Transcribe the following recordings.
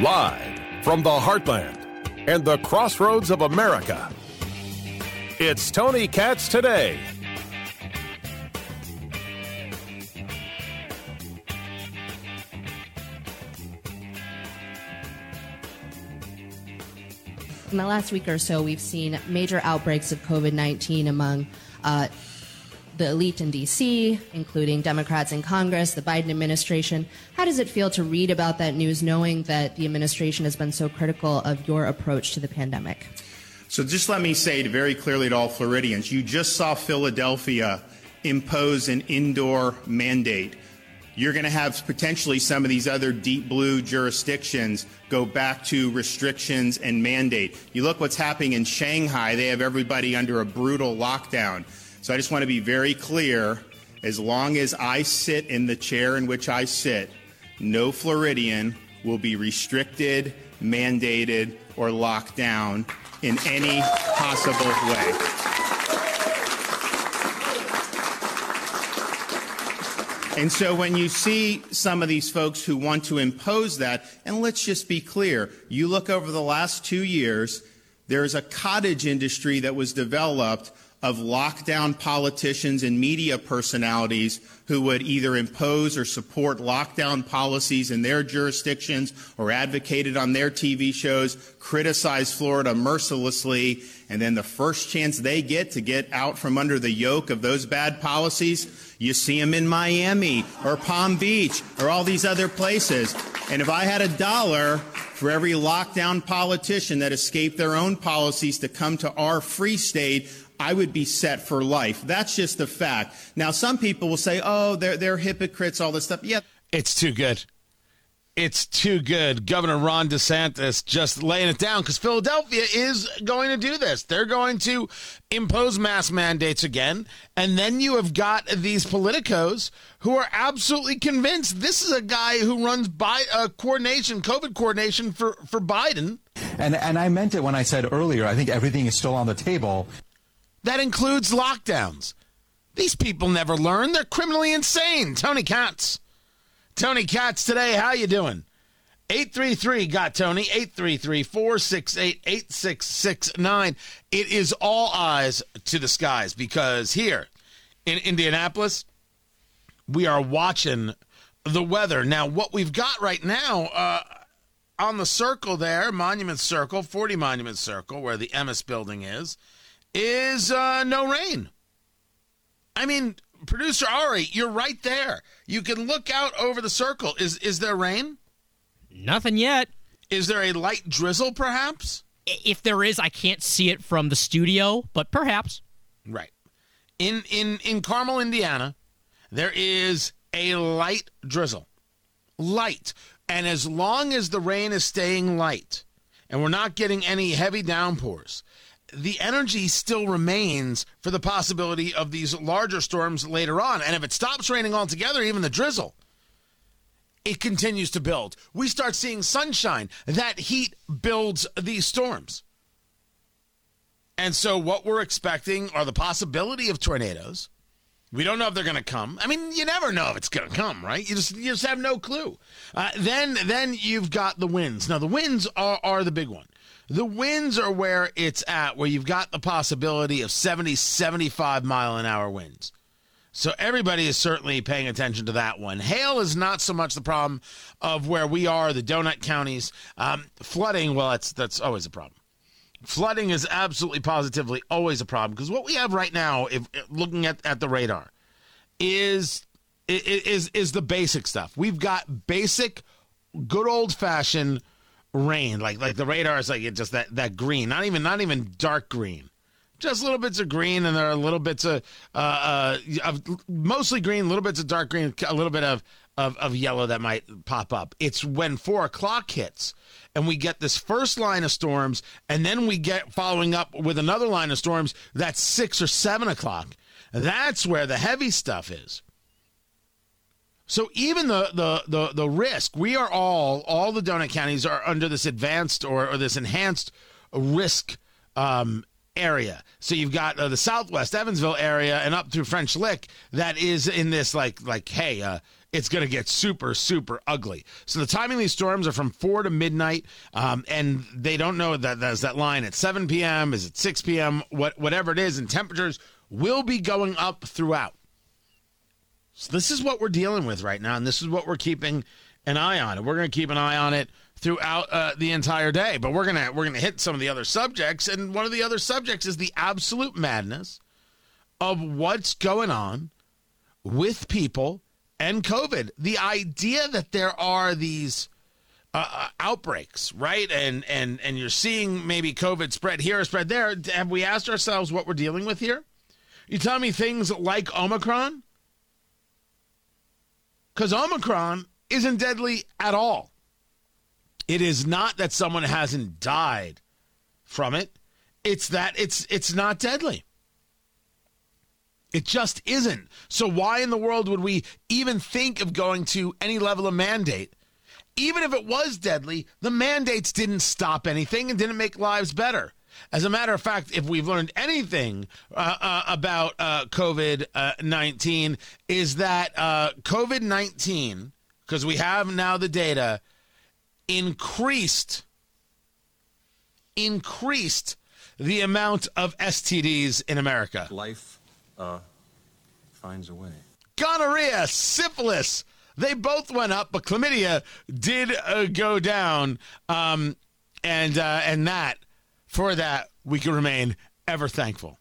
Live from the heartland and the crossroads of America, it's Tony Katz today. In the last week or so, we've seen major outbreaks of COVID 19 among uh, the elite in DC, including Democrats in Congress, the Biden administration. How does it feel to read about that news knowing that the administration has been so critical of your approach to the pandemic? So, just let me say very clearly to all Floridians you just saw Philadelphia impose an indoor mandate you're going to have potentially some of these other deep blue jurisdictions go back to restrictions and mandate. You look what's happening in Shanghai, they have everybody under a brutal lockdown. So I just want to be very clear as long as I sit in the chair in which I sit, no Floridian will be restricted, mandated, or locked down in any possible way. And so when you see some of these folks who want to impose that, and let's just be clear, you look over the last two years, there's a cottage industry that was developed of lockdown politicians and media personalities who would either impose or support lockdown policies in their jurisdictions or advocated on their TV shows, criticize Florida mercilessly, and then the first chance they get to get out from under the yoke of those bad policies, you see them in Miami or Palm Beach or all these other places. And if I had a dollar for every lockdown politician that escaped their own policies to come to our free state, I would be set for life. That's just the fact. Now, some people will say, oh, they're, they're hypocrites, all this stuff. Yeah. It's too good. It's too good. Governor Ron DeSantis just laying it down because Philadelphia is going to do this. They're going to impose mask mandates again. And then you have got these politicos who are absolutely convinced this is a guy who runs by uh, coordination, COVID coordination for, for Biden. And, and I meant it when I said earlier, I think everything is still on the table. That includes lockdowns. These people never learn. They're criminally insane. Tony Katz. Tony Katz today. How you doing? 833 got Tony 833 468 8669. It is all eyes to the skies because here in Indianapolis, we are watching the weather. Now, what we've got right now uh, on the circle there, Monument Circle, 40 Monument Circle, where the Emmis building is, is uh, no rain. I mean, producer Ari, you're right there. You can look out over the circle. Is is there rain? Nothing yet. Is there a light drizzle, perhaps? If there is, I can't see it from the studio, but perhaps. Right. In in in Carmel, Indiana, there is a light drizzle. Light. And as long as the rain is staying light and we're not getting any heavy downpours, the energy still remains for the possibility of these larger storms later on. And if it stops raining altogether, even the drizzle, it continues to build. We start seeing sunshine. That heat builds these storms. And so, what we're expecting are the possibility of tornadoes. We don't know if they're going to come. I mean, you never know if it's going to come, right? You just you just have no clue. Uh, then then you've got the winds. Now the winds are are the big one. The winds are where it's at, where you've got the possibility of 70, 75 mile an hour winds. So everybody is certainly paying attention to that one. Hail is not so much the problem of where we are, the donut counties. Um, flooding, well, that's that's always a problem. Flooding is absolutely positively always a problem because what we have right now, if looking at, at the radar, is is is the basic stuff. We've got basic, good old fashioned rain. Like like the radar is like it just that that green, not even not even dark green, just little bits of green, and there are little bits of uh, uh of mostly green, little bits of dark green, a little bit of of of yellow that might pop up. It's when four o'clock hits. And we get this first line of storms, and then we get following up with another line of storms that's six or seven o'clock. That's where the heavy stuff is. So even the, the the the risk, we are all all the donut counties are under this advanced or, or this enhanced risk um, area. So you've got uh, the Southwest Evansville area and up through French Lick that is in this like like hey, uh, it's going to get super super ugly. So the timing of these storms are from four to midnight, um, and they don't know that there's that line at 7 p.m. Is it 6 p.m. What whatever it is, and temperatures will be going up throughout. So this is what we're dealing with right now, and this is what we're keeping an eye on. And we're going to keep an eye on it throughout uh, the entire day. But we're gonna we're gonna hit some of the other subjects, and one of the other subjects is the absolute madness of what's going on with people and COVID. The idea that there are these uh, uh outbreaks, right, and and and you're seeing maybe COVID spread here or spread there. Have we asked ourselves what we're dealing with here? You tell me things like Omicron, because Omicron isn't deadly at all. It is not that someone hasn't died from it. It's that it's it's not deadly. It just isn't. So why in the world would we even think of going to any level of mandate? Even if it was deadly, the mandates didn't stop anything and didn't make lives better. As a matter of fact, if we've learned anything uh, uh, about uh, COVID uh, 19, is that uh, COVID 19, because we have now the data, increased increased the amount of STDs in America. Life uh, finds a way. Gonorrhea, syphilis, they both went up, but chlamydia did uh, go down. Um, and uh, and that for that we can remain ever thankful.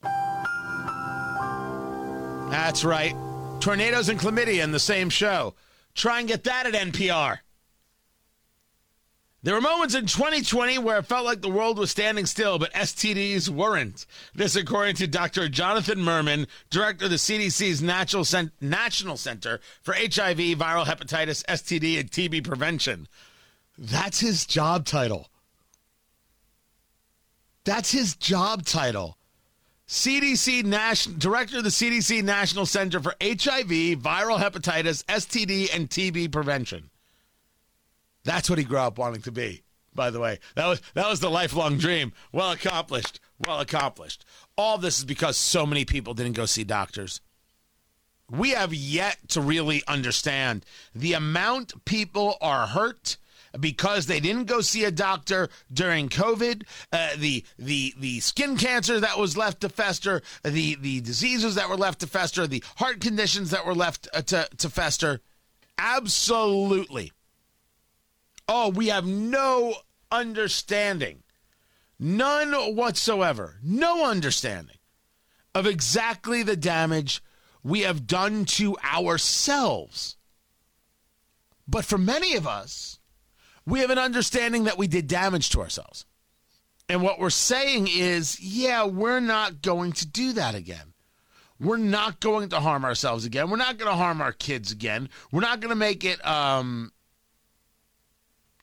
That's right. Tornadoes and chlamydia in the same show. Try and get that at NPR. There were moments in 2020 where it felt like the world was standing still, but STDs weren't. This, according to Dr. Jonathan Mermin, director of the CDC's National, Cent- National Center for HIV, Viral Hepatitis, STD, and TB Prevention. That's his job title. That's his job title. CDC National Director of the CDC National Center for HIV, Viral Hepatitis, STD, and TB Prevention. That's what he grew up wanting to be. By the way, that was that was the lifelong dream. Well accomplished. Well accomplished. All this is because so many people didn't go see doctors. We have yet to really understand the amount people are hurt because they didn't go see a doctor during COVID, uh, the the the skin cancer that was left to fester, the the diseases that were left to fester, the heart conditions that were left uh, to to fester. Absolutely. Oh, we have no understanding, none whatsoever, no understanding of exactly the damage we have done to ourselves. But for many of us, we have an understanding that we did damage to ourselves. And what we're saying is, yeah, we're not going to do that again. We're not going to harm ourselves again. We're not going to harm our kids again. We're not going to make it um,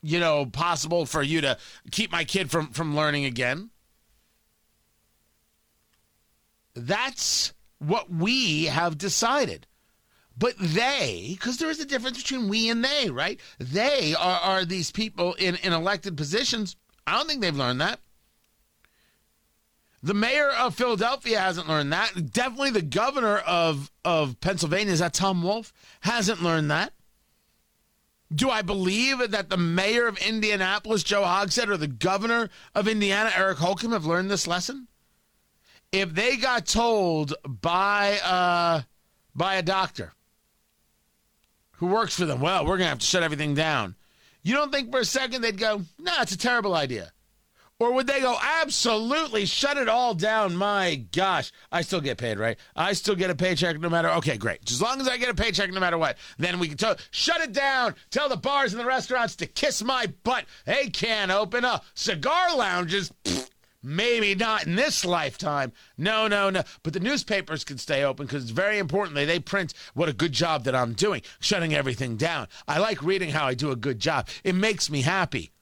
you know, possible for you to keep my kid from from learning again. That's what we have decided. But they, because there is a difference between we and they, right? They are, are these people in, in elected positions. I don't think they've learned that. The mayor of Philadelphia hasn't learned that. Definitely the governor of, of Pennsylvania, is that Tom Wolf, hasn't learned that. Do I believe that the mayor of Indianapolis, Joe Hogsett, or the governor of Indiana, Eric Holcomb, have learned this lesson? If they got told by uh, by a doctor who works for them, well, we're going to have to shut everything down. You don't think for a second they'd go, no, nah, it's a terrible idea. Or would they go, absolutely, shut it all down? My gosh, I still get paid, right? I still get a paycheck no matter. Okay, great. As long as I get a paycheck no matter what, then we can tell, shut it down. Tell the bars and the restaurants to kiss my butt. They can't open up. Cigar lounges, pfft, maybe not in this lifetime. No, no, no. But the newspapers can stay open because it's very importantly, they print what a good job that I'm doing, shutting everything down. I like reading how I do a good job, it makes me happy.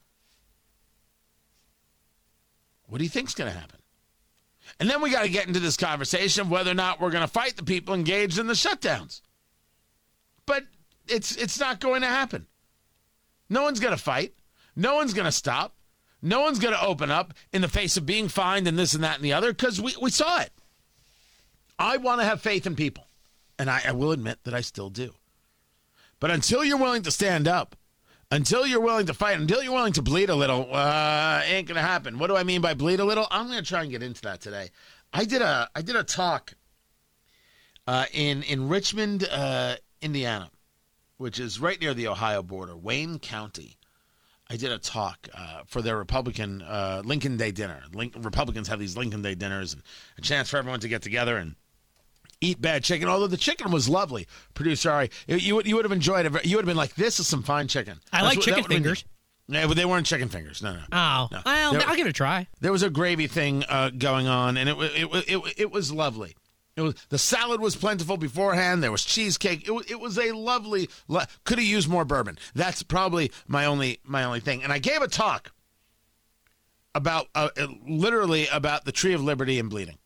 What do you think's going to happen? And then we got to get into this conversation of whether or not we're going to fight the people engaged in the shutdowns. But it's it's not going to happen. No one's going to fight. No one's going to stop. No one's going to open up in the face of being fined and this and that and the other because we, we saw it. I want to have faith in people, and I, I will admit that I still do. But until you're willing to stand up, until you're willing to fight, until you're willing to bleed a little, uh, it ain't gonna happen. What do I mean by bleed a little? I'm gonna try and get into that today. I did a I did a talk uh, in in Richmond, uh, Indiana, which is right near the Ohio border, Wayne County. I did a talk uh, for their Republican uh, Lincoln Day dinner. Link, Republicans have these Lincoln Day dinners and a chance for everyone to get together and eat bad chicken. Although the chicken was lovely, producer Ari, you would you would have enjoyed it. You would have been like, "This is some fine chicken." I That's like what- chicken would've been- fingers. Yeah, but they weren't chicken fingers. No, no. Oh, No. well, There- I'll give it a try. There was a gravy thing uh, going on, and it, wa- it, it, it was lovely. It was the salad was plentiful beforehand. There was cheesecake. It was, it was a lovely. lo- Could have used more bourbon. That's probably my only my only thing. And I gave a talk about uh, literally about the tree of liberty and bleeding.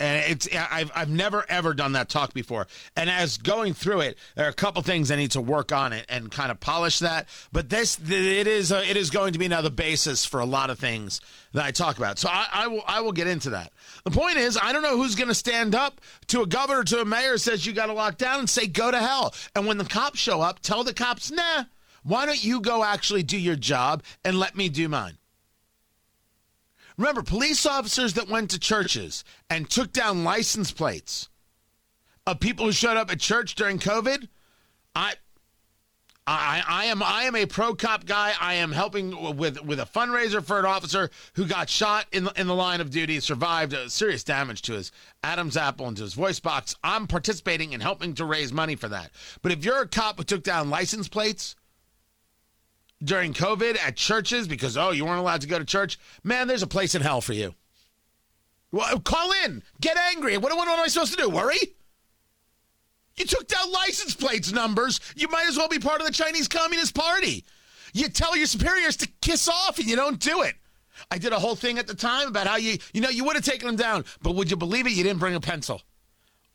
And it's I've I've never ever done that talk before. And as going through it, there are a couple things I need to work on it and kind of polish that. But this it is uh, it is going to be now the basis for a lot of things that I talk about. So I, I will I will get into that. The point is I don't know who's going to stand up to a governor to a mayor says you got to lock down and say go to hell. And when the cops show up, tell the cops nah. Why don't you go actually do your job and let me do mine? Remember, police officers that went to churches and took down license plates of people who showed up at church during COVID. I, I, I am, I am a pro cop guy. I am helping with with a fundraiser for an officer who got shot in the, in the line of duty, survived uh, serious damage to his Adam's apple and to his voice box. I'm participating in helping to raise money for that. But if you're a cop who took down license plates during COVID at churches because oh you weren't allowed to go to church, man, there's a place in hell for you. Well, call in, get angry. What, what, am I supposed to do? Worry? You took down license plates numbers. You might as well be part of the Chinese Communist Party. You tell your superiors to kiss off and you don't do it. I did a whole thing at the time about how you, you know, you would have taken them down, but would you believe it? You didn't bring a pencil.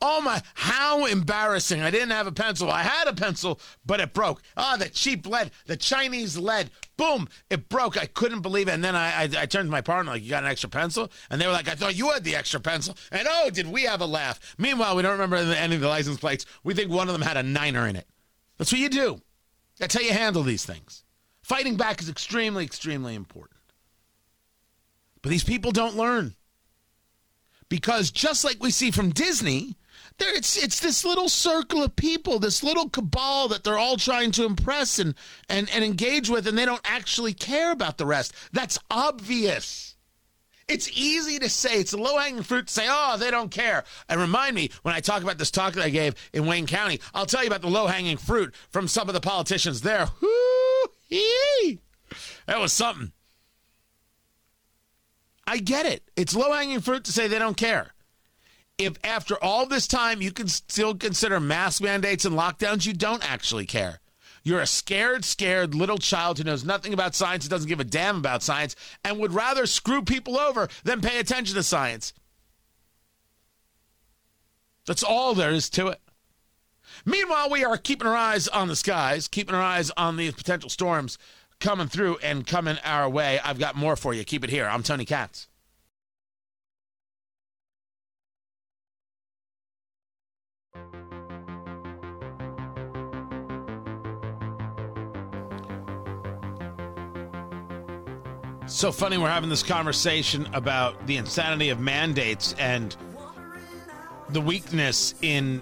Oh my, how embarrassing. I didn't have a pencil. I had a pencil, but it broke. Ah, the cheap lead, the Chinese lead. Boom, it broke. I couldn't believe it. And then I, I, I turned to my partner, like, you got an extra pencil? And they were like, I thought you had the extra pencil. And oh, did we have a laugh? Meanwhile, we don't remember any of the license plates. We think one of them had a niner in it. That's what you do. That's how you handle these things. Fighting back is extremely, extremely important. But these people don't learn because just like we see from Disney, there it's it's this little circle of people, this little cabal that they're all trying to impress and and and engage with, and they don't actually care about the rest. That's obvious. It's easy to say. It's low hanging fruit to say, oh, they don't care. And remind me when I talk about this talk that I gave in Wayne County, I'll tell you about the low hanging fruit from some of the politicians there. Whoo-hee. That was something. I get it. It's low hanging fruit to say they don't care. If after all this time you can still consider mask mandates and lockdowns, you don't actually care. You're a scared, scared little child who knows nothing about science and doesn't give a damn about science and would rather screw people over than pay attention to science. That's all there is to it. Meanwhile, we are keeping our eyes on the skies, keeping our eyes on these potential storms coming through and coming our way. I've got more for you. Keep it here. I'm Tony Katz. So funny we're having this conversation about the insanity of mandates and the weakness in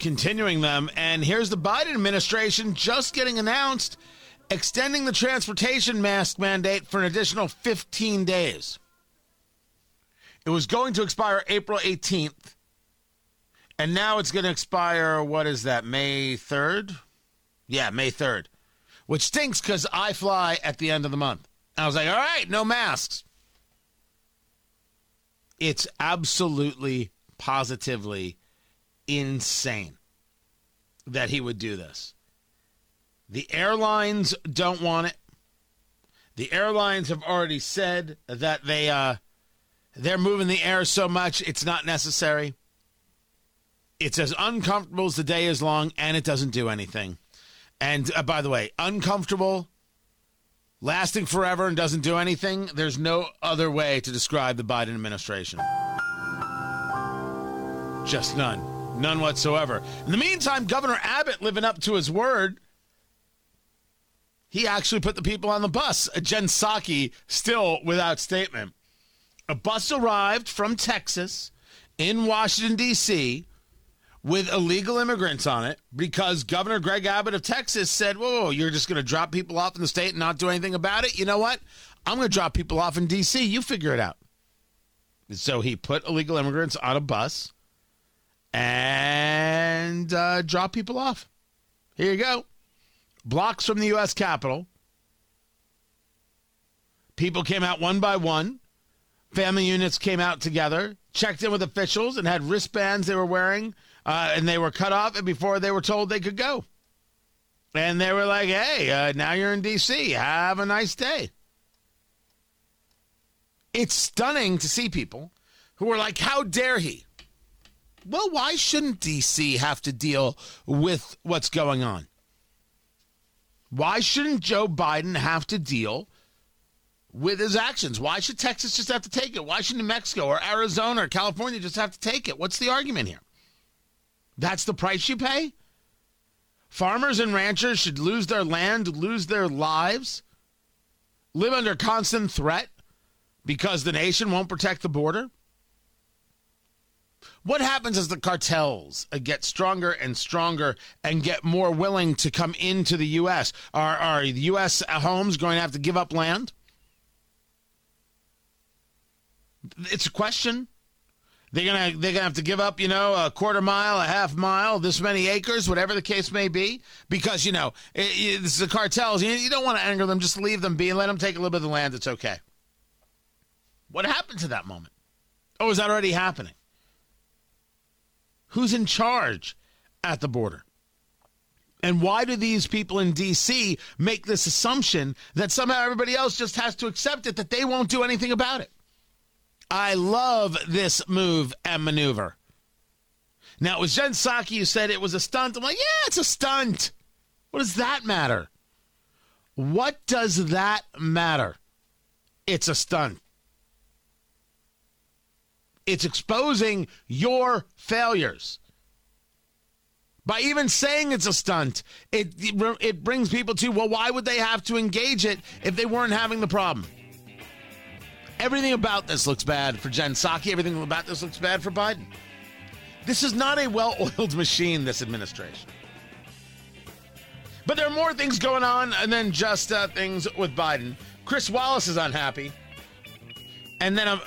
continuing them. And here's the Biden administration just getting announced extending the transportation mask mandate for an additional 15 days. It was going to expire April 18th. And now it's going to expire, what is that, May 3rd? Yeah, May 3rd. Which stinks because I fly at the end of the month. I was like, all right, no masks. It's absolutely, positively insane that he would do this. The airlines don't want it. The airlines have already said that they uh, they're moving the air so much it's not necessary. It's as uncomfortable as the day is long, and it doesn't do anything. And uh, by the way, uncomfortable lasting forever and doesn't do anything, there's no other way to describe the Biden administration. Just none. None whatsoever. In the meantime, Governor Abbott living up to his word. He actually put the people on the bus. Uh, Jen Psaki still without statement. A bus arrived from Texas in Washington, D.C. with illegal immigrants on it because Governor Greg Abbott of Texas said, Whoa, you're just going to drop people off in the state and not do anything about it? You know what? I'm going to drop people off in D.C. You figure it out. So he put illegal immigrants on a bus and uh, drop people off. Here you go. Blocks from the U.S. Capitol. People came out one by one. Family units came out together, checked in with officials, and had wristbands they were wearing, uh, and they were cut off and before they were told they could go. And they were like, hey, uh, now you're in D.C. Have a nice day. It's stunning to see people who are like, how dare he? Well, why shouldn't D.C. have to deal with what's going on? Why shouldn't Joe Biden have to deal with his actions? Why should Texas just have to take it? Why should New Mexico or Arizona or California just have to take it? What's the argument here? That's the price you pay? Farmers and ranchers should lose their land, lose their lives, live under constant threat because the nation won't protect the border? What happens as the cartels get stronger and stronger and get more willing to come into the U.S.? Are, are U.S. homes going to have to give up land? It's a question. They're gonna they're gonna have to give up, you know, a quarter mile, a half mile, this many acres, whatever the case may be, because you know it, it, this is the cartels. You, you don't want to anger them; just leave them be and let them take a little bit of the land. It's okay. What happened to that moment? Oh, is that already happening? Who's in charge at the border? And why do these people in D.C. make this assumption that somehow everybody else just has to accept it, that they won't do anything about it? I love this move and maneuver. Now, it was Jen Psaki who said it was a stunt. I'm like, yeah, it's a stunt. What does that matter? What does that matter? It's a stunt. It's exposing your failures. By even saying it's a stunt, it, it brings people to, well, why would they have to engage it if they weren't having the problem? Everything about this looks bad for Jen Psaki. Everything about this looks bad for Biden. This is not a well oiled machine, this administration. But there are more things going on than just uh, things with Biden. Chris Wallace is unhappy. And then a,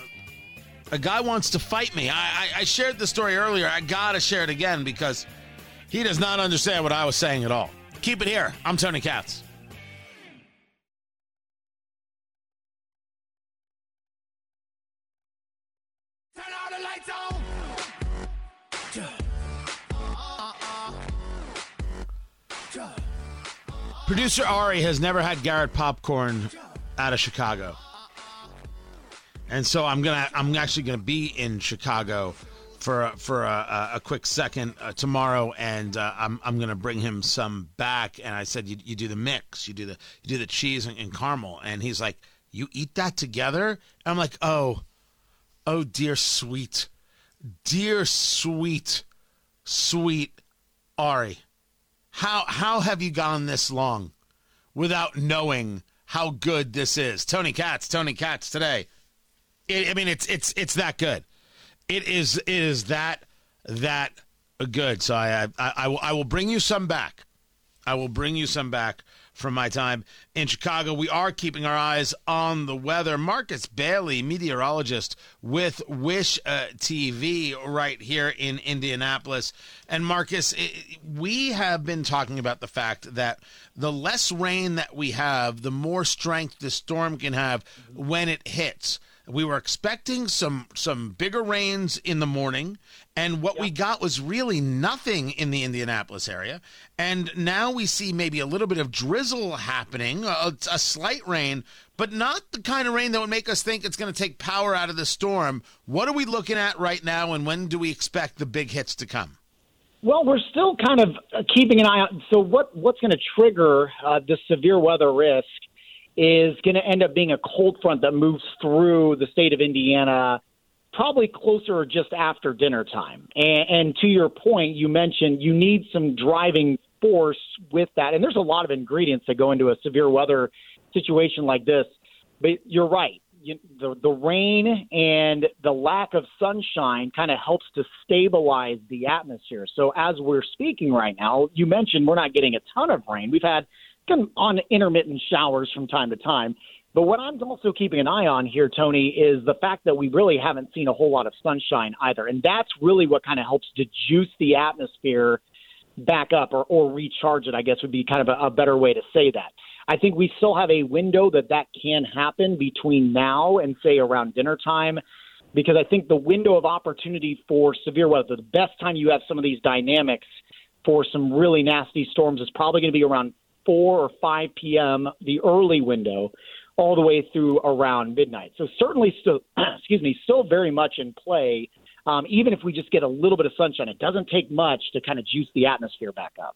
a guy wants to fight me. I, I, I shared the story earlier. I got to share it again because he does not understand what I was saying at all. Keep it here. I'm Tony Katz. Producer Ari has never had Garrett popcorn out of Chicago. And so I'm gonna I'm actually gonna be in Chicago for for a, a quick second uh, tomorrow, and uh, I'm I'm gonna bring him some back. And I said, you, you do the mix, you do the you do the cheese and, and caramel, and he's like, you eat that together? And I'm like, oh, oh dear sweet, dear sweet, sweet Ari, how how have you gone this long without knowing how good this is? Tony Katz, Tony Katz today. It, I mean, it's it's it's that good. It is it is that that good. So I I, I will I will bring you some back. I will bring you some back from my time in Chicago. We are keeping our eyes on the weather. Marcus Bailey, meteorologist with Wish uh, TV, right here in Indianapolis. And Marcus, it, we have been talking about the fact that the less rain that we have, the more strength the storm can have when it hits. We were expecting some some bigger rains in the morning, and what yep. we got was really nothing in the Indianapolis area. And now we see maybe a little bit of drizzle happening, a, a slight rain, but not the kind of rain that would make us think it's going to take power out of the storm. What are we looking at right now, and when do we expect the big hits to come? Well, we're still kind of keeping an eye on. So, what what's going to trigger uh, this severe weather risk is going to end up being a cold front that moves through the state of Indiana probably closer or just after dinner time. And, and to your point, you mentioned you need some driving force with that. And there's a lot of ingredients that go into a severe weather situation like this. But you're right. You, the the rain and the lack of sunshine kind of helps to stabilize the atmosphere. So as we're speaking right now, you mentioned we're not getting a ton of rain. We've had on intermittent showers from time to time. But what I'm also keeping an eye on here, Tony, is the fact that we really haven't seen a whole lot of sunshine either. And that's really what kind of helps to juice the atmosphere back up or, or recharge it, I guess would be kind of a, a better way to say that. I think we still have a window that that can happen between now and, say, around dinner time because I think the window of opportunity for severe weather, the best time you have some of these dynamics for some really nasty storms is probably going to be around 4 or 5 p.m., the early window, all the way through around midnight. So certainly still, excuse me, still very much in play. Um, even if we just get a little bit of sunshine, it doesn't take much to kind of juice the atmosphere back up.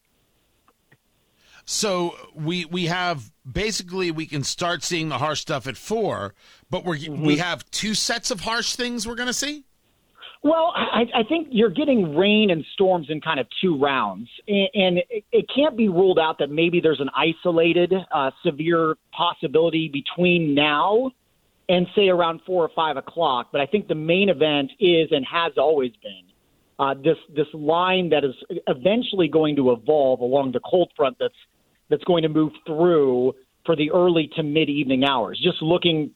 So we we have basically we can start seeing the harsh stuff at four, but we mm-hmm. we have two sets of harsh things we're going to see. Well, I, I think you're getting rain and storms in kind of two rounds, and, and it, it can't be ruled out that maybe there's an isolated uh, severe possibility between now and say around four or five o'clock. But I think the main event is and has always been uh, this this line that is eventually going to evolve along the cold front that's that's going to move through for the early to mid evening hours. Just looking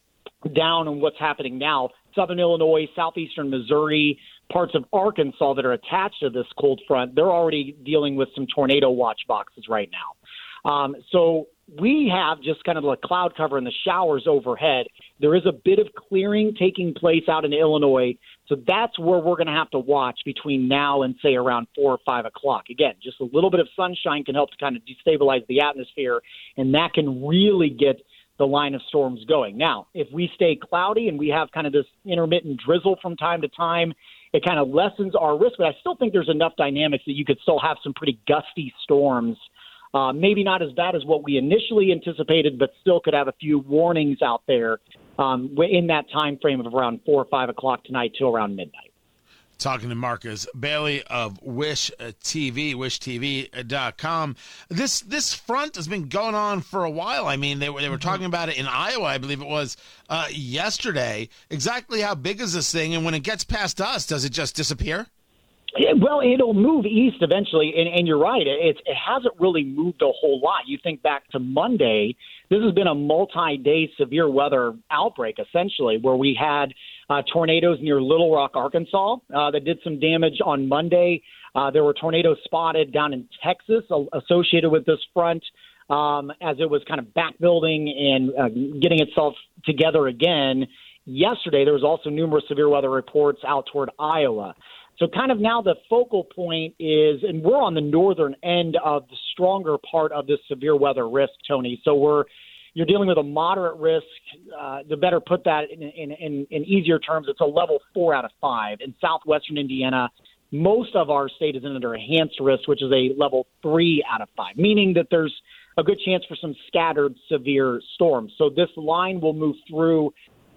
down on what's happening now, southern Illinois, southeastern Missouri, parts of Arkansas that are attached to this cold front, they're already dealing with some tornado watch boxes right now. Um, so we have just kind of a cloud cover and the showers overhead. There is a bit of clearing taking place out in Illinois. So that's where we're going to have to watch between now and, say, around four or five o'clock. Again, just a little bit of sunshine can help to kind of destabilize the atmosphere, and that can really get the line of storms going. Now, if we stay cloudy and we have kind of this intermittent drizzle from time to time, it kind of lessens our risk. But I still think there's enough dynamics that you could still have some pretty gusty storms. Uh, maybe not as bad as what we initially anticipated, but still could have a few warnings out there um, in that time frame of around four or five o'clock tonight till around midnight talking to Marcus Bailey of Wish TV, wishtv.com. This this front has been going on for a while. I mean, they were, they were talking about it in Iowa, I believe it was uh, yesterday. Exactly how big is this thing? And when it gets past us, does it just disappear? well, it'll move east eventually, and, and you're right. It, it hasn't really moved a whole lot. You think back to Monday, this has been a multi-day severe weather outbreak, essentially, where we had uh, tornadoes near Little Rock, Arkansas, uh, that did some damage on Monday. Uh, there were tornadoes spotted down in Texas associated with this front um, as it was kind of back building and uh, getting itself together again. Yesterday, there was also numerous severe weather reports out toward Iowa. So, kind of now the focal point is, and we're on the northern end of the stronger part of this severe weather risk, Tony. So, we're you're dealing with a moderate risk. Uh, to better put that in, in, in, in easier terms, it's a level four out of five. In southwestern Indiana, most of our state is under enhanced risk, which is a level three out of five, meaning that there's a good chance for some scattered severe storms. So this line will move through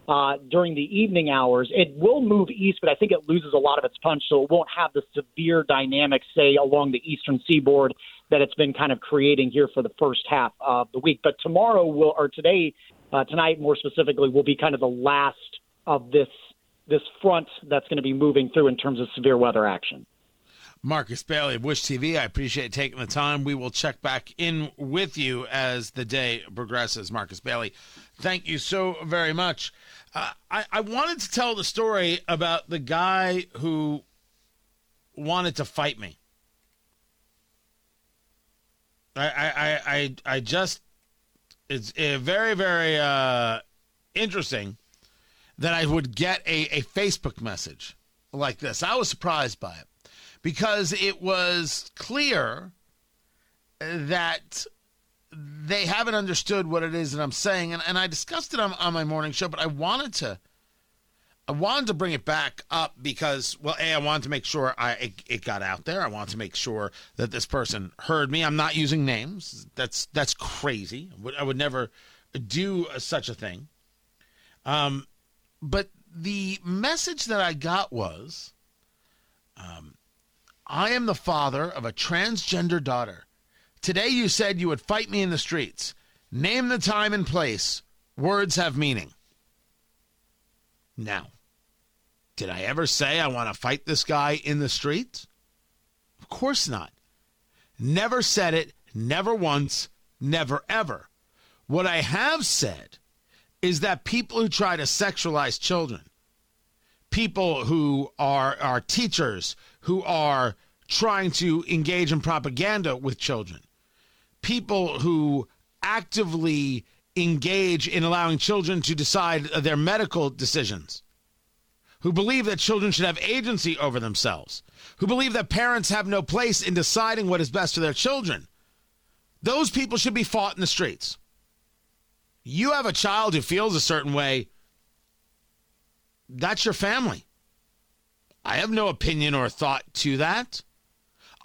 uh, during the evening hours. It will move east, but I think it loses a lot of its punch, so it won't have the severe dynamics, say, along the eastern seaboard that it's been kind of creating here for the first half of the week. But tomorrow will, or today, uh, tonight more specifically, will be kind of the last of this this front that's going to be moving through in terms of severe weather action. Marcus Bailey of Wish TV, I appreciate taking the time. We will check back in with you as the day progresses. Marcus Bailey, thank you so very much. Uh, I, I wanted to tell the story about the guy who wanted to fight me. I I I I just it's uh, very very uh, interesting that I would get a, a Facebook message like this. I was surprised by it because it was clear that they haven't understood what it is that I'm saying, and, and I discussed it on, on my morning show, but I wanted to I wanted to bring it back up because, well, a I wanted to make sure I it, it, got out there. I wanted to make sure that this person heard me. I'm not using names. That's that's crazy. I would, I would never do such a thing. Um, but the message that I got was um, I am the father of a transgender daughter. Today you said you would fight me in the streets. Name the time and place. Words have meaning. Now, did I ever say I want to fight this guy in the streets? Of course not. Never said it, never once, never ever. What I have said is that people who try to sexualize children, people who are, are teachers, who are trying to engage in propaganda with children, people who actively engage in allowing children to decide their medical decisions, who believe that children should have agency over themselves, who believe that parents have no place in deciding what is best for their children, those people should be fought in the streets. You have a child who feels a certain way, that's your family. I have no opinion or thought to that.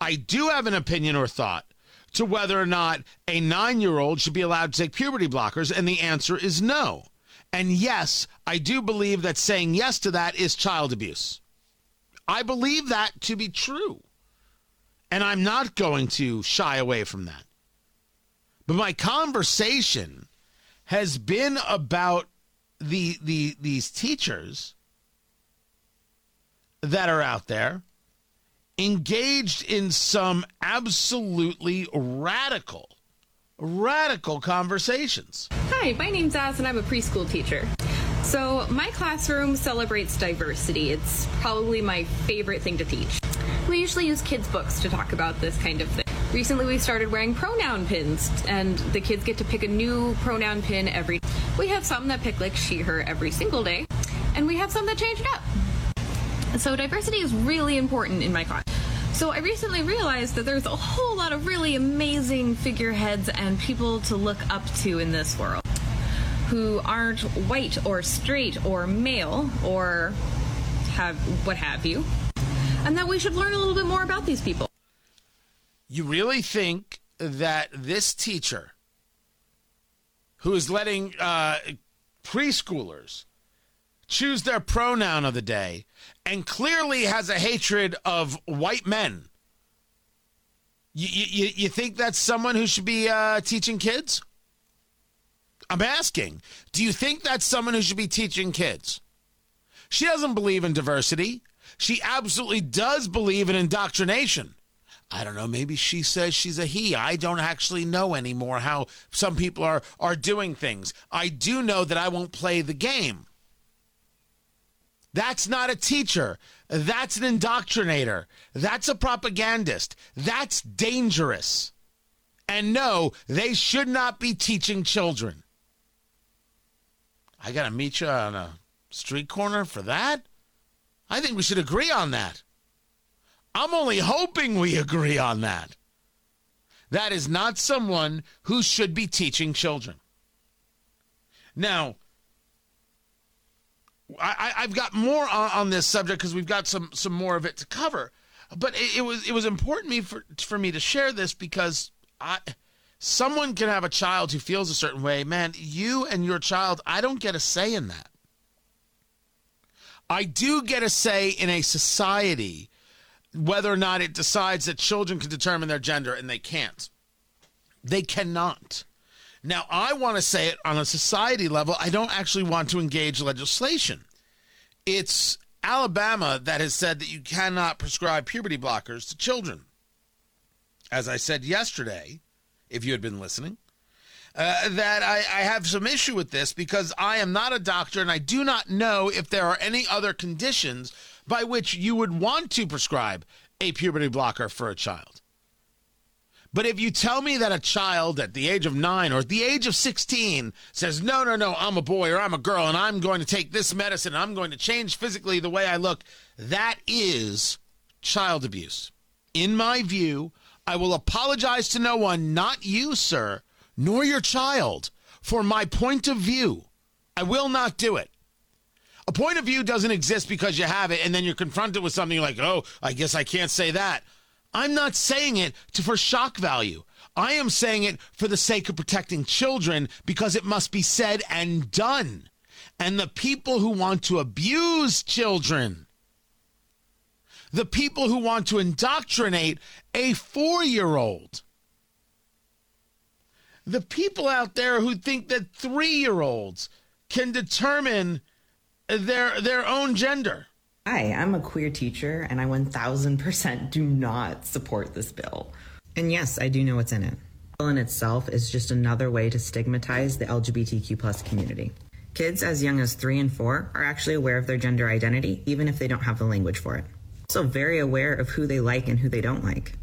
I do have an opinion or thought to whether or not a nine year old should be allowed to take puberty blockers, and the answer is no. And yes, I do believe that saying yes to that is child abuse. I believe that to be true. And I'm not going to shy away from that. But my conversation has been about the, the these teachers that are out there engaged in some absolutely radical, radical conversations. Hi, my name's Az, and I'm a preschool teacher. So, my classroom celebrates diversity. It's probably my favorite thing to teach. We usually use kids' books to talk about this kind of thing. Recently, we started wearing pronoun pins, and the kids get to pick a new pronoun pin every. We have some that pick like she, her every single day, and we have some that change it up. So diversity is really important in my class. So I recently realized that there's a whole lot of really amazing figureheads and people to look up to in this world who aren't white or straight or male or have what have you. And that we should learn a little bit more about these people. You really think that this teacher who is letting uh, preschoolers choose their pronoun of the day and clearly has a hatred of white men. You, you, you think that's someone who should be uh, teaching kids? I'm asking. Do you think that's someone who should be teaching kids? She doesn't believe in diversity. She absolutely does believe in indoctrination. I don't know. Maybe she says she's a he. I don't actually know anymore how some people are, are doing things. I do know that I won't play the game. That's not a teacher. That's an indoctrinator. That's a propagandist. That's dangerous. And no, they should not be teaching children. I got to meet you on a street corner for that? I think we should agree on that. I'm only hoping we agree on that. That is not someone who should be teaching children. Now, I, have got more on, on this subject because we've got some some more of it to cover. But it, it, was it was important me for for me to share this because I someone can have a child who feels a certain way. Man, you and your child, I don't get a say in that. I do get a say in a society whether or not it decides that children can determine their gender, and they can't. They cannot. Now, I want to say it on a society level. I don't actually want to engage legislation. It's Alabama that has said that you cannot prescribe puberty blockers to children. As I said yesterday, if you had been listening, uh, that I, I have some issue with this because I am not a doctor and I do not know if there are any other conditions by which you would want to prescribe a puberty blocker for a child. But if you tell me that a child at the age of nine or at the age of 16 says, no, no, no, I'm a boy or I'm a girl and I'm going to take this medicine and I'm going to change physically the way I look, that is child abuse. In my view, I will apologize to no one, not you, sir, nor your child, for my point of view. I will not do it. A point of view doesn't exist because you have it and then you're confronted with something like, oh, I guess I can't say that. I'm not saying it to, for shock value. I am saying it for the sake of protecting children because it must be said and done. And the people who want to abuse children, the people who want to indoctrinate a four year old, the people out there who think that three year olds can determine their, their own gender. Hi, I'm a queer teacher, and I 1000% do not support this bill. And yes, I do know what's in it. The bill in itself is just another way to stigmatize the LGBTQ plus community. Kids as young as three and four are actually aware of their gender identity, even if they don't have the language for it. Also, very aware of who they like and who they don't like.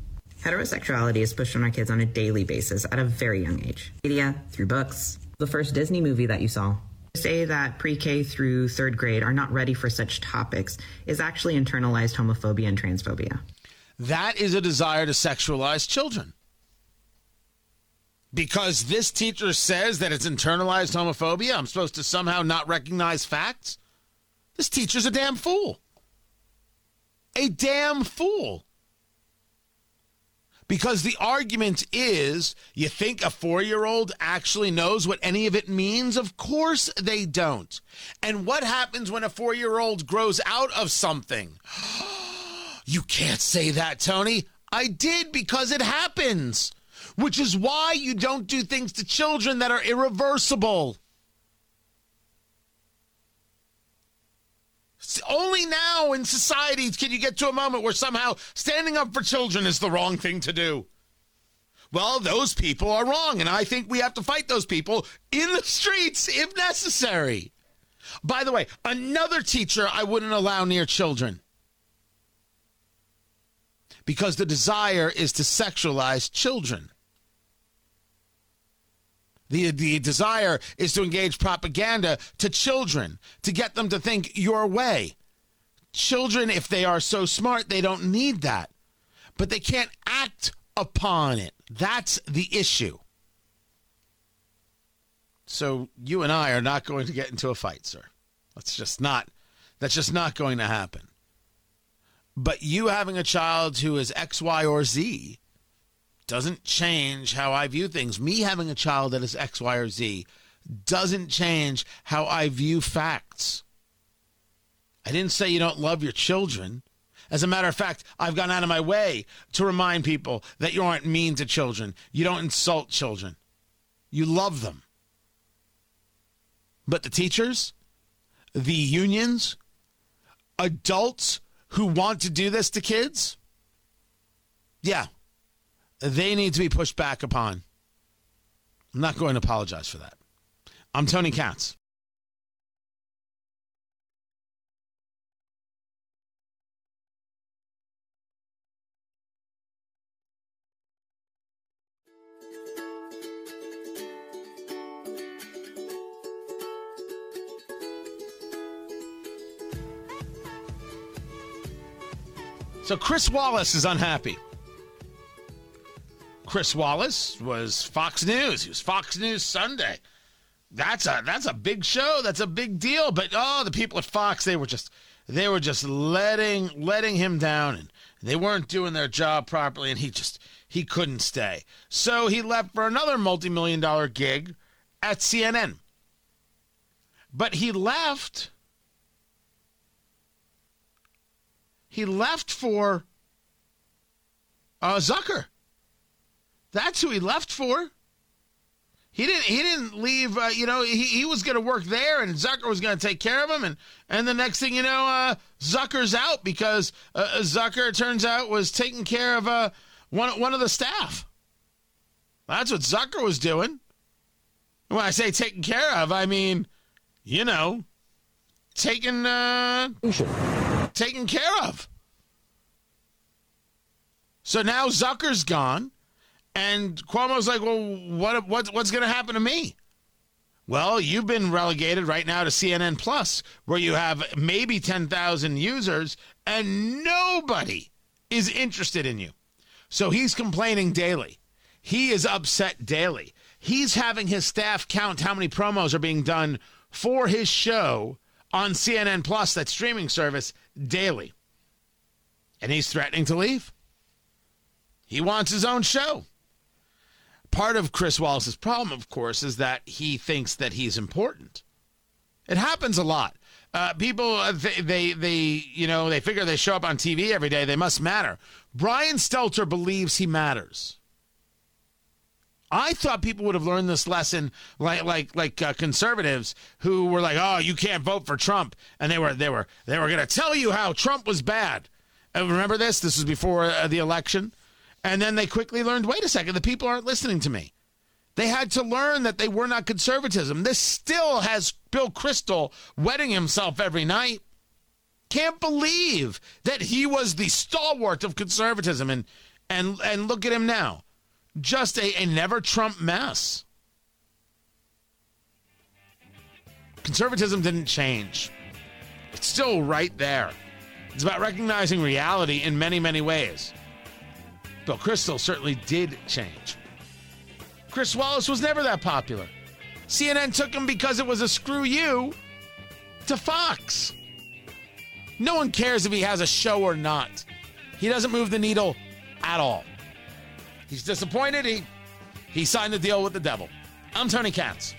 Heterosexuality is pushed on our kids on a daily basis at a very young age. Media, through books, the first Disney movie that you saw. Say that pre K through third grade are not ready for such topics is actually internalized homophobia and transphobia. That is a desire to sexualize children. Because this teacher says that it's internalized homophobia, I'm supposed to somehow not recognize facts? This teacher's a damn fool. A damn fool. Because the argument is you think a four year old actually knows what any of it means? Of course they don't. And what happens when a four year old grows out of something? you can't say that, Tony. I did because it happens, which is why you don't do things to children that are irreversible. Only now in society can you get to a moment where somehow standing up for children is the wrong thing to do. Well, those people are wrong, and I think we have to fight those people in the streets if necessary. By the way, another teacher I wouldn't allow near children because the desire is to sexualize children. The, the desire is to engage propaganda to children, to get them to think your way. Children, if they are so smart, they don't need that. But they can't act upon it. That's the issue. So you and I are not going to get into a fight, sir. That's just not that's just not going to happen. But you having a child who is X, Y, or Z doesn't change how I view things. Me having a child that is X, Y, or Z doesn't change how I view facts. I didn't say you don't love your children. As a matter of fact, I've gone out of my way to remind people that you aren't mean to children. You don't insult children. You love them. But the teachers, the unions, adults who want to do this to kids, yeah, they need to be pushed back upon. I'm not going to apologize for that. I'm Tony Katz. So Chris Wallace is unhappy. Chris Wallace was Fox News. He was Fox News Sunday. That's a that's a big show. That's a big deal. But oh, the people at Fox, they were just they were just letting letting him down and they weren't doing their job properly and he just he couldn't stay. So he left for another multi-million dollar gig at CNN. But he left he left for uh, Zucker. That's who he left for. He didn't. He didn't leave. Uh, you know, he, he was going to work there, and Zucker was going to take care of him. And and the next thing you know, uh, Zucker's out because uh, Zucker it turns out was taking care of uh, one one of the staff. That's what Zucker was doing. When I say taking care of, I mean, you know, taking uh, taken care of. So now Zucker's gone, and Cuomo's like, "Well, what, what what's going to happen to me?" Well, you've been relegated right now to CNN Plus, where you have maybe 10,000 users and nobody is interested in you. So he's complaining daily. He is upset daily. He's having his staff count how many promos are being done for his show on CNN Plus, that streaming service, daily. And he's threatening to leave. He wants his own show. Part of Chris Wallace's problem, of course, is that he thinks that he's important. It happens a lot. Uh, people, uh, they, they, they, you know, they figure they show up on TV every day. They must matter. Brian Stelter believes he matters. I thought people would have learned this lesson, like like like uh, conservatives who were like, "Oh, you can't vote for Trump," and they were they were they were going to tell you how Trump was bad. Uh, remember this? This was before uh, the election, and then they quickly learned, "Wait a second, the people aren't listening to me." They had to learn that they were not conservatism. This still has Bill Kristol wetting himself every night. Can't believe that he was the stalwart of conservatism, and and and look at him now just a, a never Trump mess. Conservatism didn't change, it's still right there. It's about recognizing reality in many, many ways. Bill Kristol certainly did change. Chris Wallace was never that popular. CNN took him because it was a screw you to Fox. No one cares if he has a show or not. He doesn't move the needle at all. He's disappointed. He he signed the deal with the devil. I'm Tony Katz.